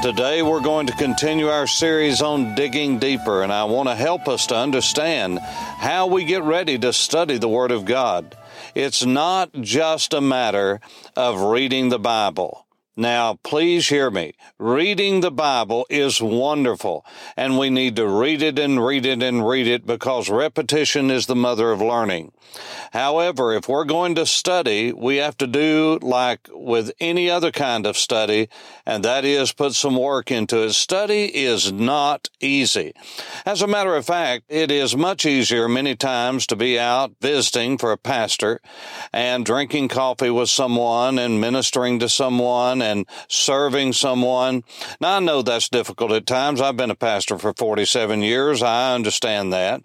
Today, we're going to continue our series on digging deeper, and I want to help us to understand how we get ready to study the Word of God. It's not just a matter of reading the Bible. Now, please hear me. Reading the Bible is wonderful, and we need to read it and read it and read it because repetition is the mother of learning. However, if we're going to study, we have to do like with any other kind of study, and that is put some work into it. Study is not easy. As a matter of fact, it is much easier many times to be out visiting for a pastor and drinking coffee with someone and ministering to someone and serving someone. Now, I know that's difficult at times. I've been a pastor for 47 years. I understand that.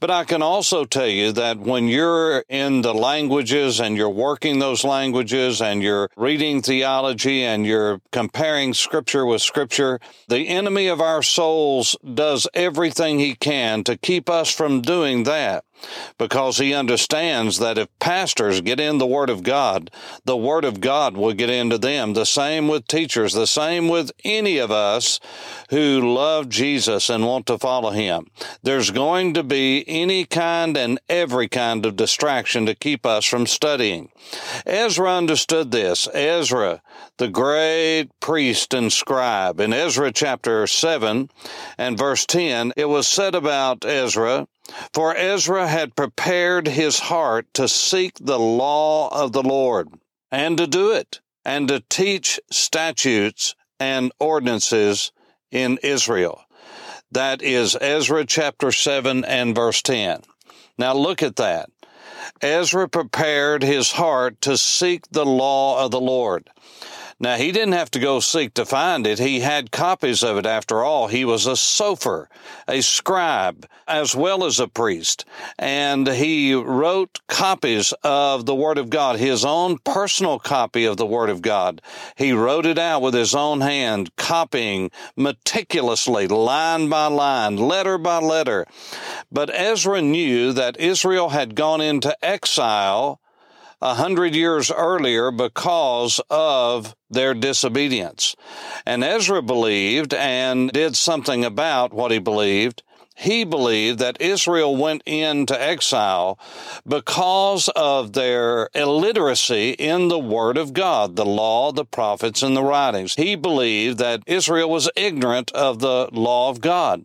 But I can also tell you that when you're in the languages and you're working those languages and you're reading theology and you're comparing scripture with scripture, the enemy of our souls does everything he can to keep us from doing that because he understands that if pastors get in the Word of God, the Word of God will get into them. The same with teachers, the same with any of us who love Jesus and want to follow him. There's going to be any kind and every kind of distraction to keep us from studying. Ezra understood this. Ezra, the great priest and scribe, in Ezra chapter 7 and verse 10, it was said about Ezra, for Ezra had prepared his heart to seek the law of the Lord and to do it and to teach statutes and ordinances in Israel. That is Ezra chapter 7 and verse 10. Now look at that. Ezra prepared his heart to seek the law of the Lord. Now, he didn't have to go seek to find it. He had copies of it after all. He was a sofer, a scribe, as well as a priest. And he wrote copies of the Word of God, his own personal copy of the Word of God. He wrote it out with his own hand, copying meticulously, line by line, letter by letter. But Ezra knew that Israel had gone into exile a hundred years earlier because of their disobedience. And Ezra believed and did something about what he believed. He believed that Israel went into exile because of their illiteracy in the Word of God, the law, the prophets, and the writings. He believed that Israel was ignorant of the law of God.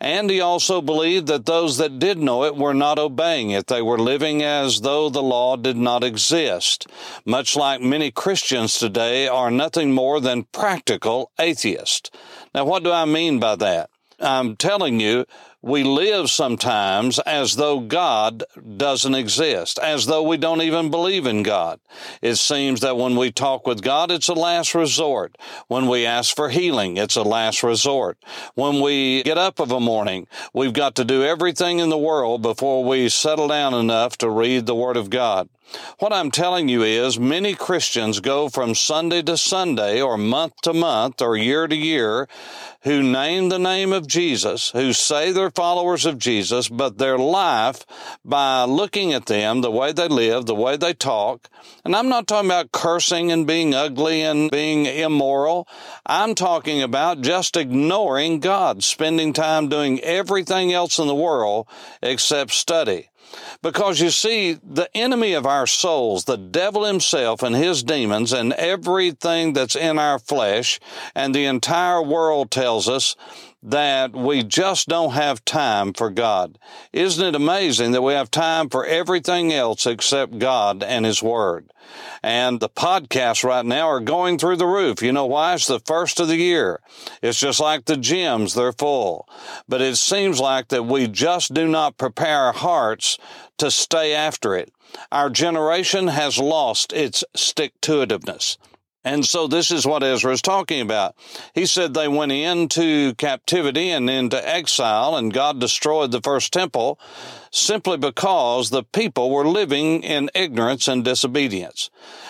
And he also believed that those that did know it were not obeying it. They were living as though the law did not exist. Much like many Christians today are nothing more than practical atheists. Now, what do I mean by that? I'm telling you, we live sometimes as though God doesn't exist, as though we don't even believe in God. It seems that when we talk with God, it's a last resort. When we ask for healing, it's a last resort. When we get up of a morning, we've got to do everything in the world before we settle down enough to read the Word of God. What I'm telling you is many Christians go from Sunday to Sunday or month to month or year to year who name the name of Jesus, who say they're followers of Jesus, but their life by looking at them, the way they live, the way they talk, and I'm not talking about cursing and being ugly and being immoral. I'm talking about just ignoring God, spending time doing everything else in the world except study. Because you see, the enemy of our souls, the devil himself and his demons and everything that's in our flesh and the entire world tells us that we just don't have time for God. Isn't it amazing that we have time for everything else except God and His Word? And the podcasts right now are going through the roof. You know why? It's the first of the year. It's just like the gyms, they're full. But it seems like that we just do not prepare our hearts to stay after it. Our generation has lost its stick to itiveness. And so this is what Ezra is talking about. He said they went into captivity and into exile and God destroyed the first temple simply because the people were living in ignorance and disobedience.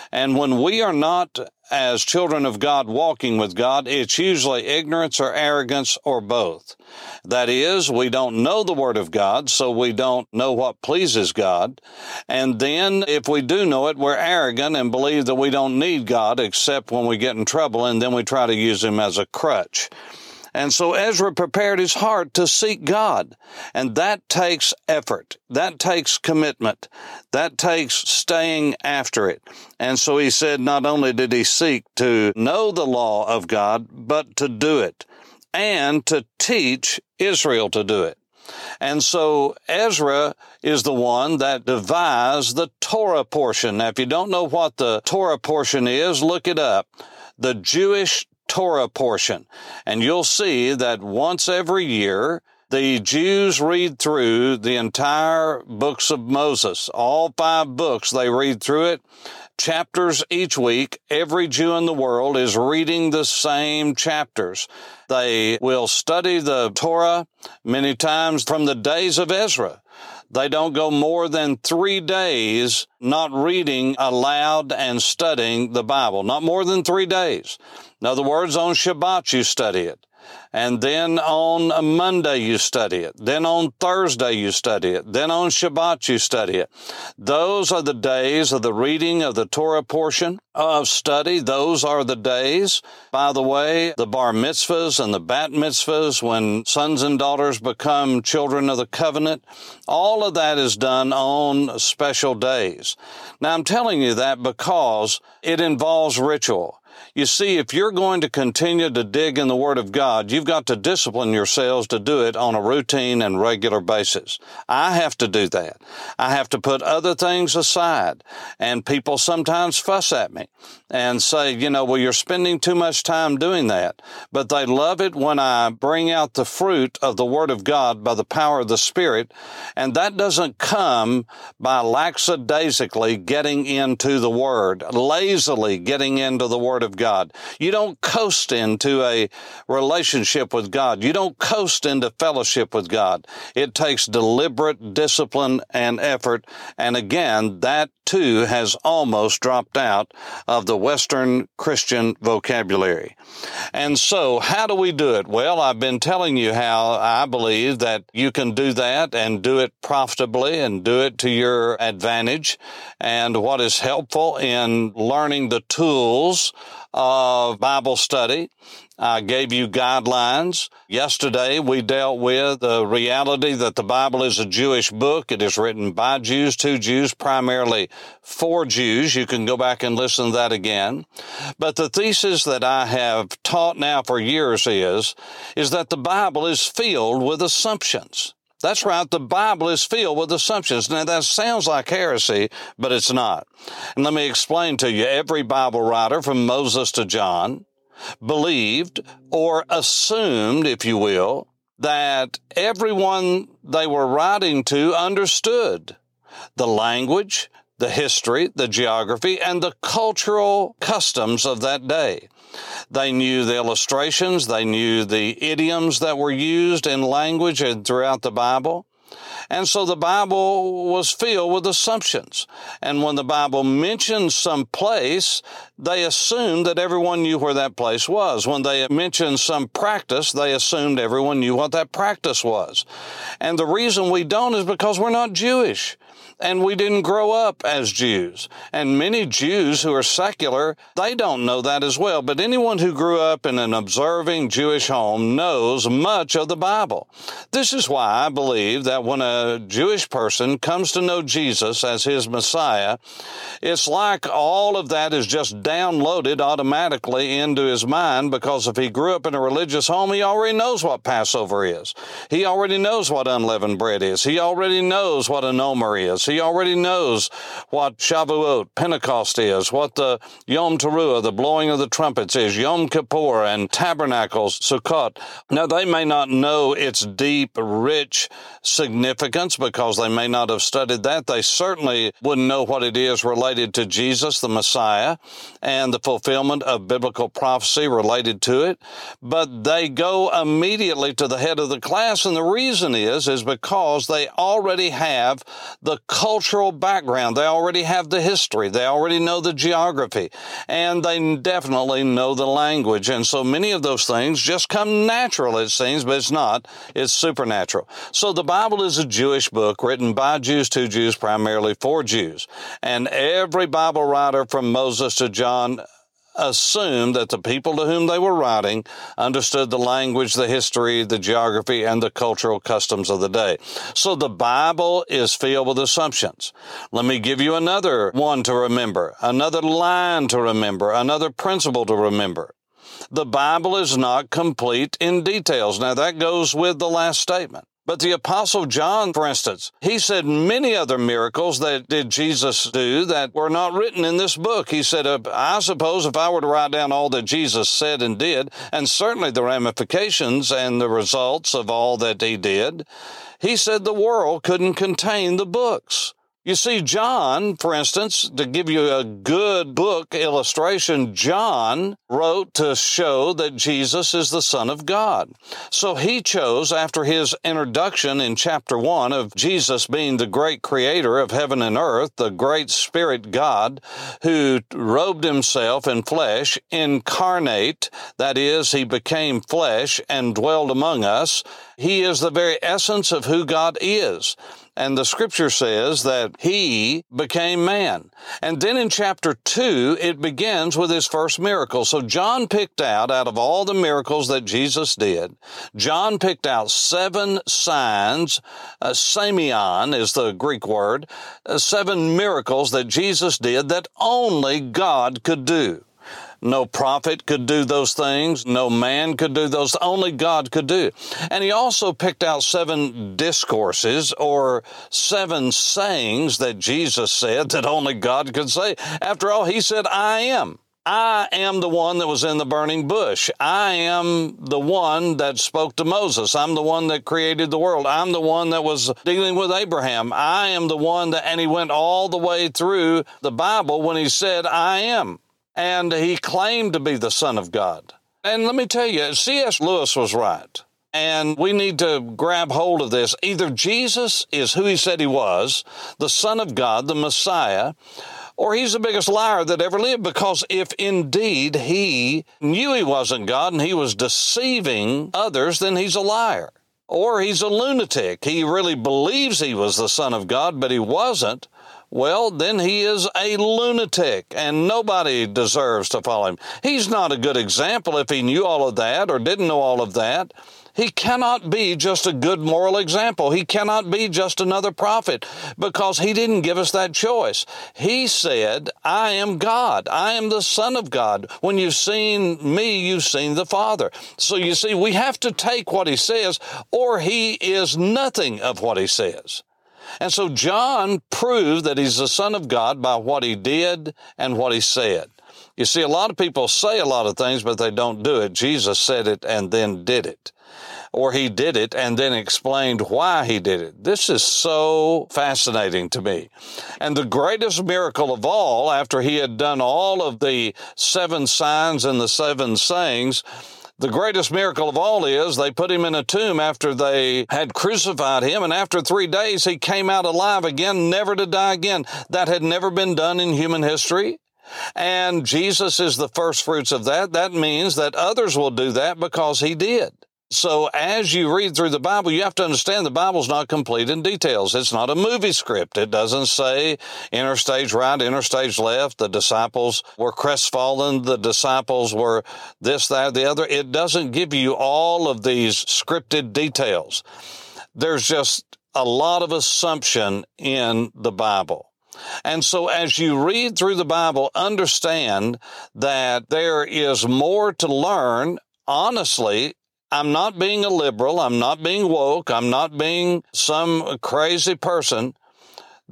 And when we are not as children of God walking with God, it's usually ignorance or arrogance or both. That is, we don't know the Word of God, so we don't know what pleases God. And then if we do know it, we're arrogant and believe that we don't need God except when we get in trouble, and then we try to use Him as a crutch. And so Ezra prepared his heart to seek God. And that takes effort. That takes commitment. That takes staying after it. And so he said not only did he seek to know the law of God, but to do it and to teach Israel to do it. And so Ezra is the one that devised the Torah portion. Now, if you don't know what the Torah portion is, look it up. The Jewish Torah portion. And you'll see that once every year, the Jews read through the entire books of Moses, all five books, they read through it, chapters each week. Every Jew in the world is reading the same chapters. They will study the Torah many times from the days of Ezra. They don't go more than three days not reading aloud and studying the Bible. Not more than three days. In other words, on Shabbat you study it. And then on Monday you study it. Then on Thursday you study it. Then on Shabbat you study it. Those are the days of the reading of the Torah portion of study. Those are the days, by the way, the bar mitzvahs and the bat mitzvahs when sons and daughters become children of the covenant. All of that is done on special days. Now I'm telling you that because it involves ritual. You see, if you're going to continue to dig in the Word of God, you've got to discipline yourselves to do it on a routine and regular basis. I have to do that. I have to put other things aside. And people sometimes fuss at me and say, you know, well, you're spending too much time doing that. But they love it when I bring out the fruit of the Word of God by the power of the Spirit. And that doesn't come by lackadaisically getting into the Word, lazily getting into the Word of God. You don't coast into a relationship with God. You don't coast into fellowship with God. It takes deliberate discipline and effort. And again, that too has almost dropped out of the Western Christian vocabulary. And so, how do we do it? Well, I've been telling you how I believe that you can do that and do it profitably and do it to your advantage. And what is helpful in learning the tools of Bible study. I gave you guidelines. Yesterday we dealt with the reality that the Bible is a Jewish book. It is written by Jews to Jews, primarily for Jews. You can go back and listen to that again. But the thesis that I have taught now for years is, is that the Bible is filled with assumptions. That's right. The Bible is filled with assumptions. Now that sounds like heresy, but it's not. And let me explain to you. Every Bible writer from Moses to John believed or assumed, if you will, that everyone they were writing to understood the language, the history, the geography, and the cultural customs of that day. They knew the illustrations, they knew the idioms that were used in language and throughout the Bible. And so the Bible was filled with assumptions. And when the Bible mentioned some place, they assumed that everyone knew where that place was. When they mentioned some practice, they assumed everyone knew what that practice was. And the reason we don't is because we're not Jewish and we didn't grow up as Jews. And many Jews who are secular, they don't know that as well. But anyone who grew up in an observing Jewish home knows much of the Bible. This is why I believe that when a Jewish person comes to know Jesus as his Messiah, it's like all of that is just downloaded automatically into his mind because if he grew up in a religious home, he already knows what Passover is. He already knows what unleavened bread is. He already knows what an omer is is. He already knows what Shavuot, Pentecost is, what the Yom Teruah, the blowing of the trumpets is, Yom Kippur and Tabernacles, Sukkot. Now, they may not know its deep, rich significance because they may not have studied that. They certainly wouldn't know what it is related to Jesus, the Messiah, and the fulfillment of biblical prophecy related to it. But they go immediately to the head of the class, and the reason is, is because they already have the cultural background. They already have the history. They already know the geography, and they definitely know the language. And so many of those things just come natural, it seems, but it's not. It's supernatural. So the Bible is a Jewish book written by Jews to Jews, primarily for Jews. And every Bible writer from Moses to John assumed that the people to whom they were writing understood the language, the history, the geography, and the cultural customs of the day. So the Bible is filled with assumptions. Let me give you another one to remember, another line to remember, another principle to remember. The Bible is not complete in details. Now that goes with the last statement. But the apostle John, for instance, he said many other miracles that did Jesus do that were not written in this book. He said, uh, I suppose if I were to write down all that Jesus said and did, and certainly the ramifications and the results of all that he did, he said the world couldn't contain the books. You see, John, for instance, to give you a good book illustration, John wrote to show that Jesus is the Son of God. So he chose, after his introduction in chapter one of Jesus being the great creator of heaven and earth, the great spirit God who robed himself in flesh, incarnate, that is, he became flesh and dwelled among us. He is the very essence of who God is. And the scripture says that he became man. And then in chapter two, it begins with his first miracle. So John picked out, out of all the miracles that Jesus did, John picked out seven signs, uh, is the Greek word, uh, seven miracles that Jesus did that only God could do. No prophet could do those things. No man could do those. Only God could do. And he also picked out seven discourses or seven sayings that Jesus said that only God could say. After all, he said, I am. I am the one that was in the burning bush. I am the one that spoke to Moses. I'm the one that created the world. I'm the one that was dealing with Abraham. I am the one that, and he went all the way through the Bible when he said, I am and he claimed to be the Son of God. And let me tell you, C.S. Lewis was right. And we need to grab hold of this. Either Jesus is who he said he was, the Son of God, the Messiah, or he's the biggest liar that ever lived because if indeed he knew he wasn't God and he was deceiving others, then he's a liar. Or he's a lunatic. He really believes he was the Son of God, but he wasn't well, then he is a lunatic and nobody deserves to follow him. He's not a good example if he knew all of that or didn't know all of that. He cannot be just a good moral example. He cannot be just another prophet because he didn't give us that choice. He said, I am God. I am the Son of God. When you've seen me, you've seen the Father. So you see, we have to take what he says or he is nothing of what he says. And so John proved that he's the Son of God by what he did and what he said. You see, a lot of people say a lot of things, but they don't do it. Jesus said it and then did it. Or he did it and then explained why he did it. This is so fascinating to me. And the greatest miracle of all, after he had done all of the seven signs and the seven sayings, the greatest miracle of all is they put him in a tomb after they had crucified him, and after three days he came out alive again, never to die again. That had never been done in human history. And Jesus is the first fruits of that. That means that others will do that because he did. So as you read through the Bible, you have to understand the Bible's not complete in details. It's not a movie script. It doesn't say interstage right, interstage left. The disciples were crestfallen. The disciples were this, that, the other. It doesn't give you all of these scripted details. There's just a lot of assumption in the Bible. And so as you read through the Bible, understand that there is more to learn honestly I'm not being a liberal. I'm not being woke. I'm not being some crazy person.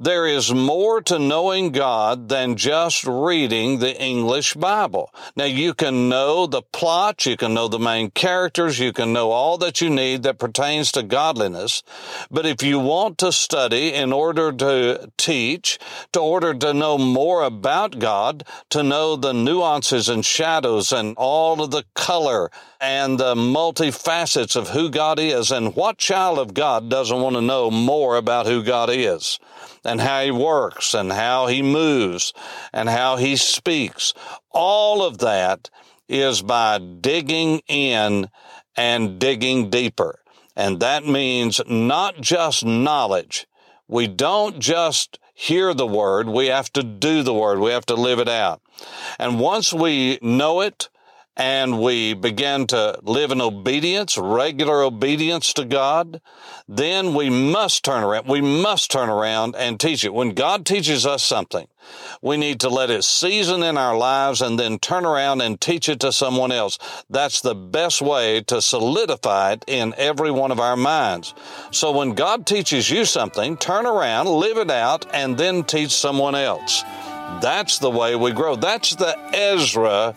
there is more to knowing God than just reading the English Bible. Now you can know the plot, you can know the main characters, you can know all that you need that pertains to godliness. But if you want to study in order to teach, to order to know more about God, to know the nuances and shadows and all of the color and the multifacets of who God is and what child of God doesn't want to know more about who God is and how he works and how he moves and how he speaks. All of that is by digging in and digging deeper. And that means not just knowledge. We don't just hear the word. We have to do the word. We have to live it out. And once we know it, and we begin to live in obedience, regular obedience to God, then we must turn around. We must turn around and teach it. When God teaches us something, we need to let it season in our lives and then turn around and teach it to someone else. That's the best way to solidify it in every one of our minds. So when God teaches you something, turn around, live it out, and then teach someone else. That's the way we grow. That's the Ezra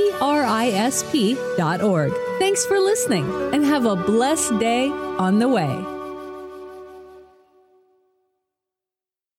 tonycrisp.org. Thanks for listening and have a blessed day on the way.